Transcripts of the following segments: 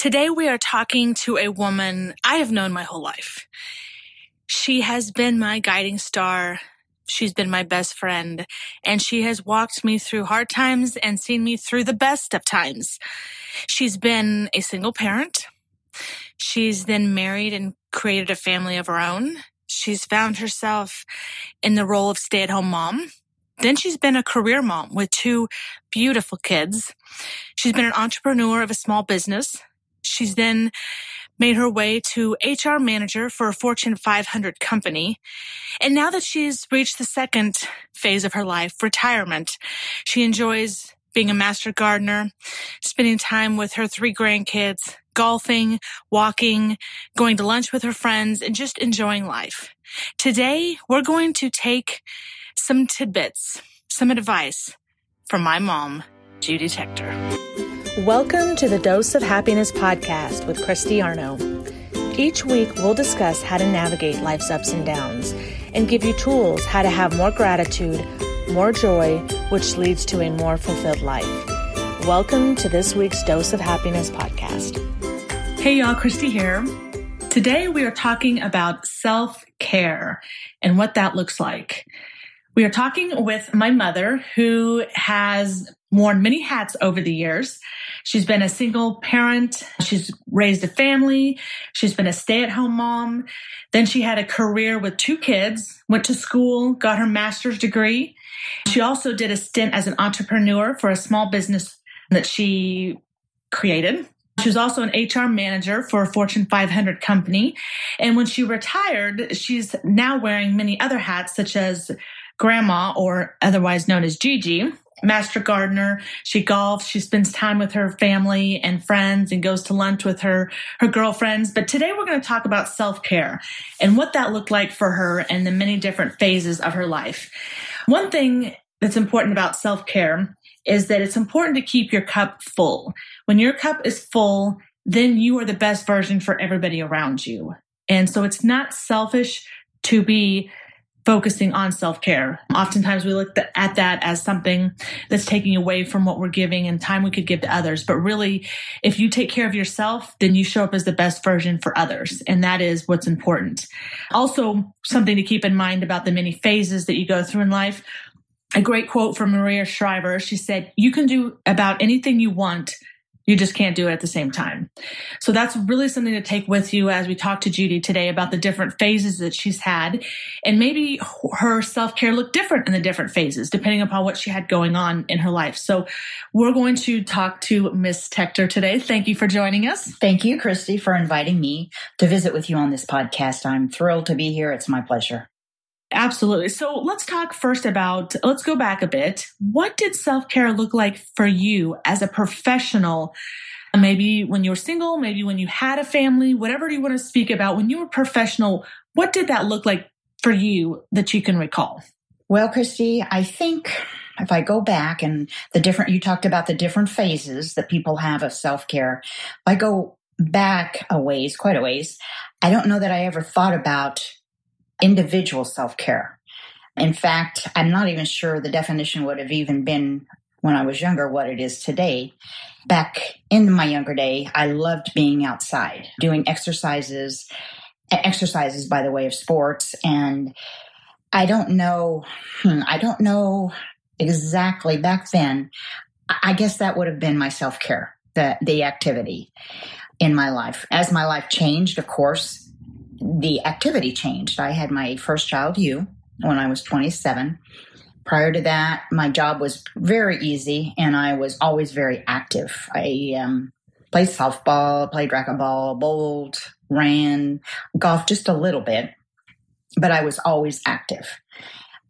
Today we are talking to a woman I have known my whole life. She has been my guiding star. She's been my best friend and she has walked me through hard times and seen me through the best of times. She's been a single parent. She's then married and created a family of her own. She's found herself in the role of stay at home mom. Then she's been a career mom with two beautiful kids. She's been an entrepreneur of a small business. She's then made her way to HR manager for a Fortune 500 company. And now that she's reached the second phase of her life, retirement, she enjoys being a master gardener, spending time with her three grandkids, golfing, walking, going to lunch with her friends, and just enjoying life. Today, we're going to take some tidbits, some advice from my mom, Judy Tector. Welcome to the Dose of Happiness podcast with Christy Arno. Each week, we'll discuss how to navigate life's ups and downs and give you tools how to have more gratitude, more joy, which leads to a more fulfilled life. Welcome to this week's Dose of Happiness podcast. Hey, y'all, Christy here. Today, we are talking about self care and what that looks like. We are talking with my mother, who has worn many hats over the years. She's been a single parent. She's raised a family. She's been a stay at home mom. Then she had a career with two kids, went to school, got her master's degree. She also did a stint as an entrepreneur for a small business that she created. She was also an HR manager for a Fortune 500 company. And when she retired, she's now wearing many other hats, such as grandma, or otherwise known as Gigi, master gardener. She golfs. She spends time with her family and friends and goes to lunch with her, her girlfriends. But today we're going to talk about self care and what that looked like for her and the many different phases of her life. One thing that's important about self care is that it's important to keep your cup full. When your cup is full, then you are the best version for everybody around you. And so it's not selfish to be focusing on self care. Oftentimes we look at that as something that's taking away from what we're giving and time we could give to others. But really, if you take care of yourself, then you show up as the best version for others. And that is what's important. Also, something to keep in mind about the many phases that you go through in life. A great quote from Maria Shriver. She said, you can do about anything you want you just can't do it at the same time. So that's really something to take with you as we talk to Judy today about the different phases that she's had. And maybe her self care looked different in the different phases, depending upon what she had going on in her life. So we're going to talk to Miss Tector today. Thank you for joining us. Thank you, Christy, for inviting me to visit with you on this podcast. I'm thrilled to be here. It's my pleasure. Absolutely. So let's talk first about, let's go back a bit. What did self care look like for you as a professional? Maybe when you were single, maybe when you had a family, whatever you want to speak about. When you were professional, what did that look like for you that you can recall? Well, Christy, I think if I go back and the different, you talked about the different phases that people have of self care. I go back a ways, quite a ways, I don't know that I ever thought about individual self care. In fact, I'm not even sure the definition would have even been when I was younger what it is today. Back in my younger day, I loved being outside, doing exercises, exercises by the way of sports. And I don't know, hmm, I don't know exactly back then. I guess that would have been my self care, the, the activity in my life. As my life changed, of course, the activity changed. I had my first child, you, when I was 27. Prior to that, my job was very easy and I was always very active. I um, played softball, played racquetball, bowled, ran, golf just a little bit, but I was always active.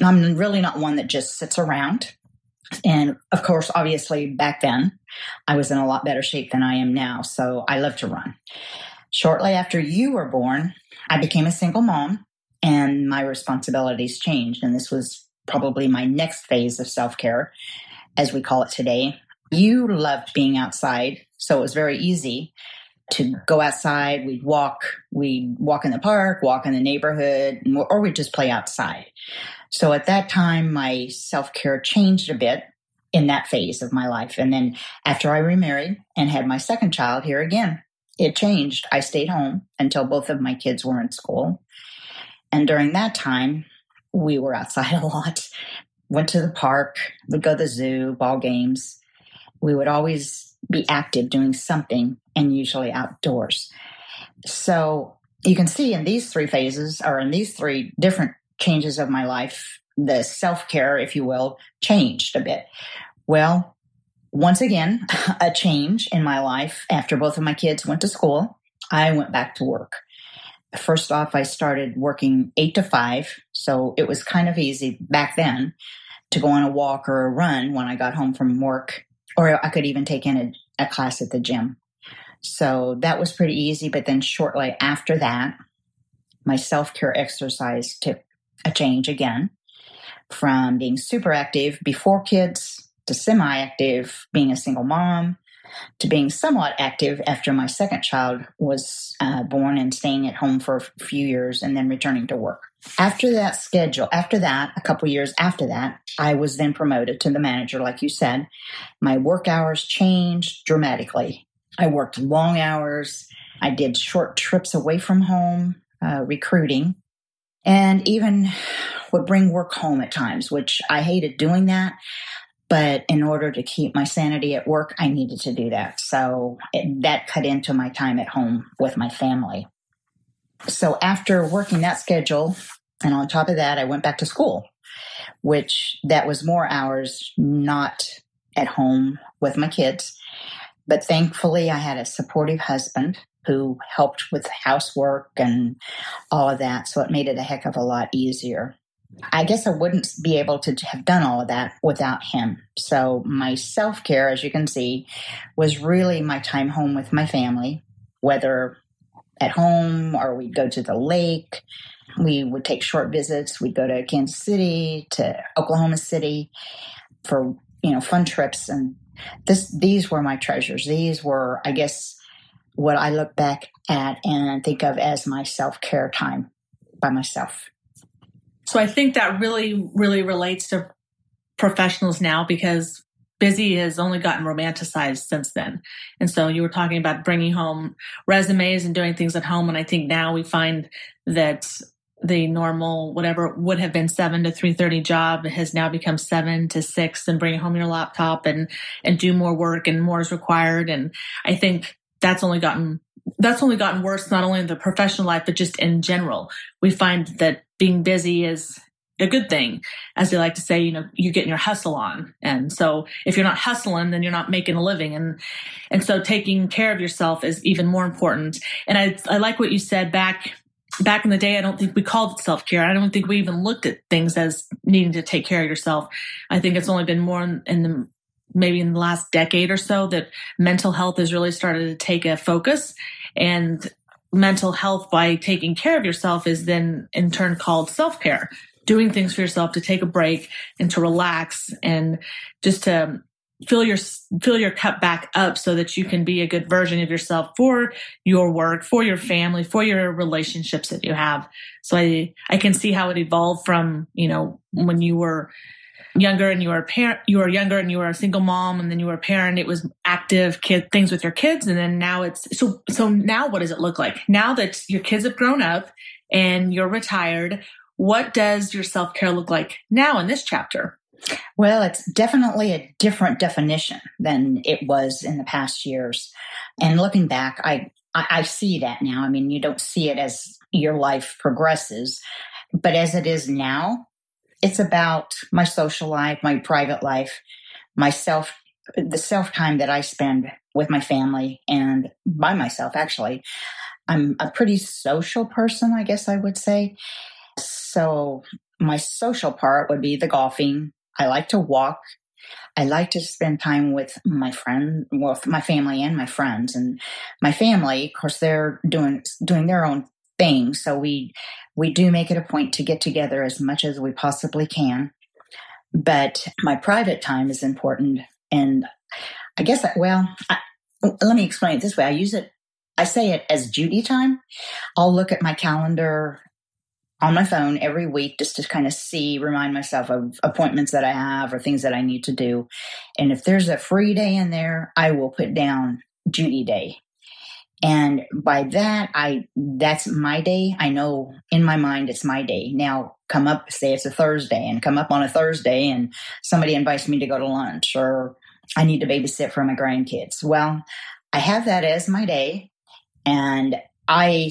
I'm really not one that just sits around. And of course, obviously, back then, I was in a lot better shape than I am now. So I love to run. Shortly after you were born, I became a single mom and my responsibilities changed. And this was probably my next phase of self care, as we call it today. You loved being outside, so it was very easy to go outside. We'd walk, we'd walk in the park, walk in the neighborhood, or we'd just play outside. So at that time, my self care changed a bit in that phase of my life. And then after I remarried and had my second child here again, it changed. I stayed home until both of my kids were in school. And during that time, we were outside a lot, went to the park, would go to the zoo, ball games. We would always be active doing something and usually outdoors. So you can see in these three phases or in these three different changes of my life, the self care, if you will, changed a bit. Well, once again, a change in my life after both of my kids went to school. I went back to work. First off, I started working eight to five. So it was kind of easy back then to go on a walk or a run when I got home from work, or I could even take in a, a class at the gym. So that was pretty easy. But then shortly after that, my self care exercise took a change again from being super active before kids to semi active, being a single mom, to being somewhat active after my second child was uh, born and staying at home for a few years and then returning to work. After that schedule, after that, a couple years after that, I was then promoted to the manager, like you said. My work hours changed dramatically. I worked long hours. I did short trips away from home, uh, recruiting, and even would bring work home at times, which I hated doing that. But in order to keep my sanity at work, I needed to do that. So it, that cut into my time at home with my family. So after working that schedule, and on top of that, I went back to school, which that was more hours not at home with my kids. But thankfully, I had a supportive husband who helped with housework and all of that. So it made it a heck of a lot easier. I guess I wouldn't be able to have done all of that without him. So my self care, as you can see, was really my time home with my family, whether at home or we'd go to the lake. We would take short visits. We'd go to Kansas City, to Oklahoma City for, you know, fun trips and this these were my treasures. These were, I guess, what I look back at and think of as my self care time by myself. So I think that really, really relates to professionals now because busy has only gotten romanticized since then. And so you were talking about bringing home resumes and doing things at home. And I think now we find that the normal whatever would have been 7 to 3:30 job has now become 7 to 6 and bring home your laptop and and do more work and more is required and I think that's only gotten that's only gotten worse not only in the professional life but just in general. We find that being busy is a good thing. As they like to say, you know, you're getting your hustle on. And so if you're not hustling, then you're not making a living. And, and so taking care of yourself is even more important. And I, I like what you said back back in the day, I don't think we called it self care. I don't think we even looked at things as needing to take care of yourself. I think it's only been more in, in the maybe in the last decade or so that mental health has really started to take a focus and mental health by taking care of yourself is then in turn called self care doing things for yourself to take a break and to relax and just to fill your fill your cup back up so that you can be a good version of yourself for your work for your family for your relationships that you have. So i i can see how it evolved from you know when you were younger and you were a parent you were younger and you were a single mom and then you were a parent it was active kid things with your kids and then now it's so so now what does it look like now that your kids have grown up and you're retired what does your self-care look like now in this chapter well, it's definitely a different definition than it was in the past years. And looking back, I, I see that now. I mean, you don't see it as your life progresses, but as it is now, it's about my social life, my private life, myself, the self time that I spend with my family and by myself, actually. I'm a pretty social person, I guess I would say. So my social part would be the golfing, I like to walk. I like to spend time with my friend, with my family and my friends. And my family, of course, they're doing doing their own thing. So we we do make it a point to get together as much as we possibly can. But my private time is important. And I guess, well, I, let me explain it this way. I use it, I say it as Judy time. I'll look at my calendar on my phone every week just to kind of see, remind myself of appointments that I have or things that I need to do. And if there's a free day in there, I will put down Judy Day. And by that, I, that's my day. I know in my mind it's my day. Now come up, say it's a Thursday and come up on a Thursday and somebody invites me to go to lunch or I need to babysit for my grandkids. Well, I have that as my day and I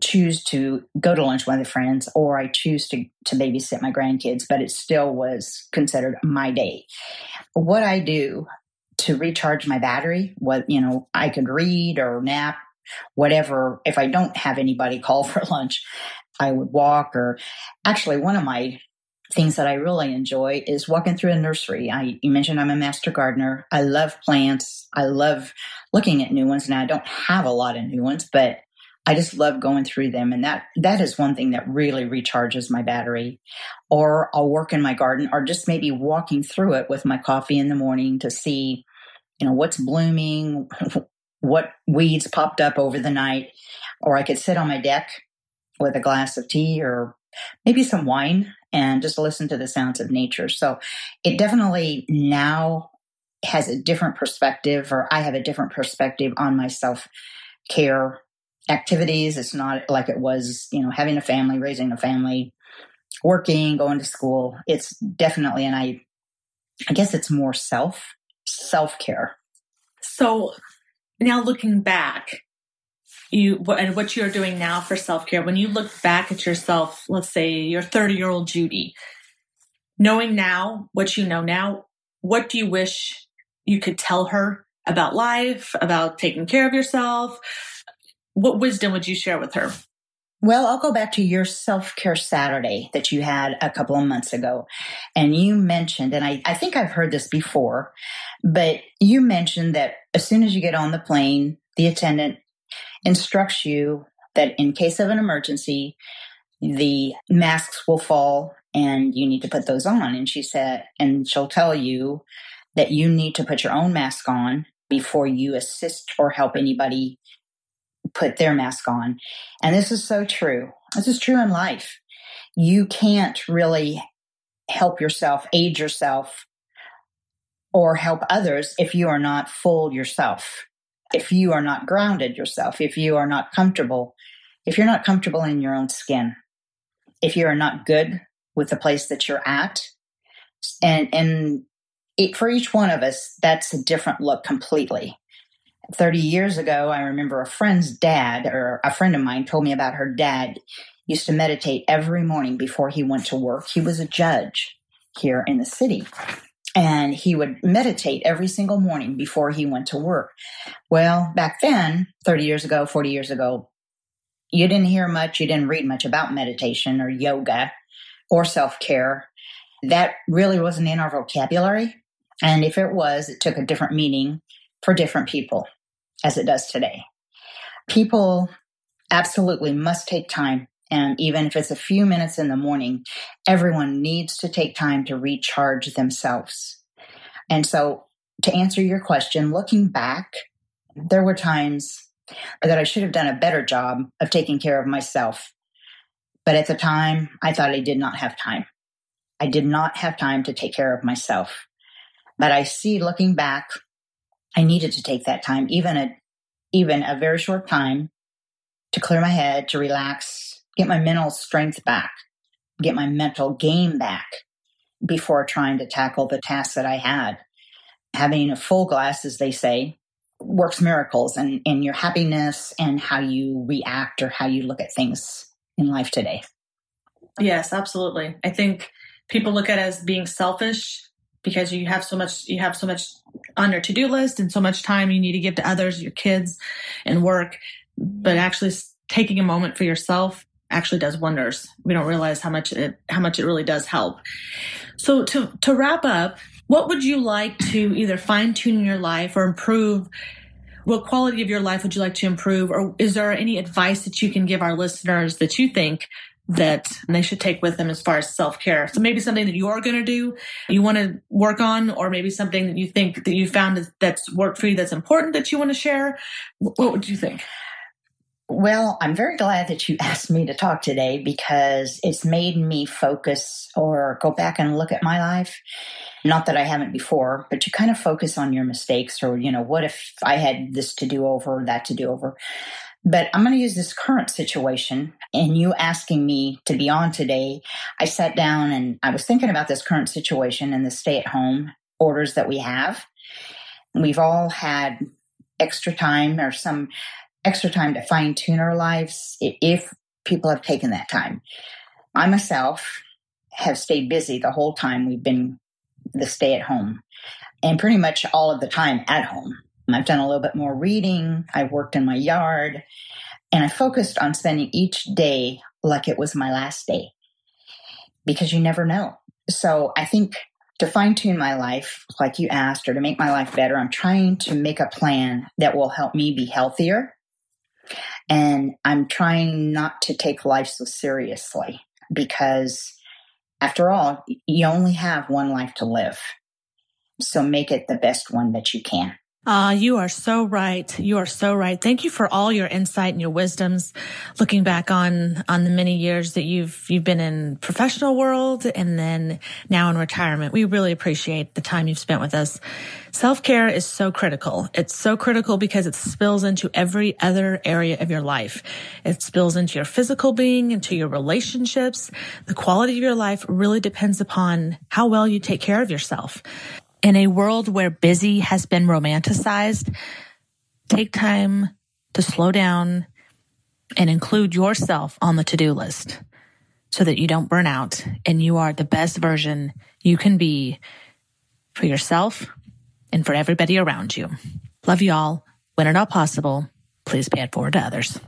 choose to go to lunch with my friends or I choose to, to babysit my grandkids, but it still was considered my day. What I do to recharge my battery, what, you know, I could read or nap, whatever. If I don't have anybody call for lunch, I would walk or actually one of my things that I really enjoy is walking through a nursery. I, you mentioned I'm a master gardener. I love plants. I love looking at new ones. Now I don't have a lot of new ones, but I just love going through them. And that, that is one thing that really recharges my battery. Or I'll work in my garden or just maybe walking through it with my coffee in the morning to see, you know, what's blooming, what weeds popped up over the night. Or I could sit on my deck with a glass of tea or maybe some wine and just listen to the sounds of nature. So it definitely now has a different perspective, or I have a different perspective on my self care activities. It's not like it was, you know, having a family, raising a family, working, going to school. It's definitely, and I, I guess it's more self, self care. So now looking back, you and what you're doing now for self-care when you look back at yourself let's say your 30 year old judy knowing now what you know now what do you wish you could tell her about life about taking care of yourself what wisdom would you share with her well, I'll go back to your self care Saturday that you had a couple of months ago. And you mentioned, and I, I think I've heard this before, but you mentioned that as soon as you get on the plane, the attendant instructs you that in case of an emergency, the masks will fall and you need to put those on. And she said, and she'll tell you that you need to put your own mask on before you assist or help anybody put their mask on. And this is so true. This is true in life. You can't really help yourself, aid yourself, or help others if you are not full yourself if you are not grounded yourself, if you are not comfortable, if you're not comfortable in your own skin, if you are not good with the place that you're at, and and it, for each one of us, that's a different look completely. 30 years ago, I remember a friend's dad or a friend of mine told me about her dad used to meditate every morning before he went to work. He was a judge here in the city and he would meditate every single morning before he went to work. Well, back then, 30 years ago, 40 years ago, you didn't hear much, you didn't read much about meditation or yoga or self care. That really wasn't in our vocabulary. And if it was, it took a different meaning for different people, as it does today. People absolutely must take time and even if it's a few minutes in the morning, everyone needs to take time to recharge themselves. And so to answer your question, looking back, there were times that I should have done a better job of taking care of myself. But at the time, I thought I did not have time. I did not have time to take care of myself. But I see looking back, I needed to take that time, even a, even a very short time to clear my head, to relax, get my mental strength back, get my mental game back before trying to tackle the tasks that I had. Having a full glass, as they say, works miracles and in, in your happiness and how you react or how you look at things in life today. Yes, absolutely. I think people look at it as being selfish because you have so much you have so much on your to-do list and so much time you need to give to others, your kids and work, but actually taking a moment for yourself actually does wonders. We don't realize how much it how much it really does help. So to to wrap up, what would you like to either fine tune in your life or improve? What quality of your life would you like to improve? Or is there any advice that you can give our listeners that you think that they should take with them as far as self care? So maybe something that you are going to do, you want to work on, or maybe something that you think that you found that's worked for you that's important that you want to share. What would you think? Well, I'm very glad that you asked me to talk today because it's made me focus or go back and look at my life. Not that I haven't before, but you kind of focus on your mistakes or, you know, what if I had this to do over, that to do over. But I'm going to use this current situation and you asking me to be on today. I sat down and I was thinking about this current situation and the stay at home orders that we have. We've all had extra time or some extra time to fine tune our lives if people have taken that time. I myself have stayed busy the whole time we've been the stay at home and pretty much all of the time at home. I've done a little bit more reading. I worked in my yard and I focused on spending each day like it was my last day because you never know. So I think to fine tune my life, like you asked, or to make my life better, I'm trying to make a plan that will help me be healthier. And I'm trying not to take life so seriously because after all, you only have one life to live. So make it the best one that you can. Uh, you are so right. You are so right. Thank you for all your insight and your wisdoms. Looking back on on the many years that you've you've been in professional world and then now in retirement, we really appreciate the time you've spent with us. Self care is so critical. It's so critical because it spills into every other area of your life. It spills into your physical being, into your relationships. The quality of your life really depends upon how well you take care of yourself. In a world where busy has been romanticized, take time to slow down and include yourself on the to-do list so that you don't burn out and you are the best version you can be for yourself and for everybody around you. Love you all. When at all possible, please pay it forward to others.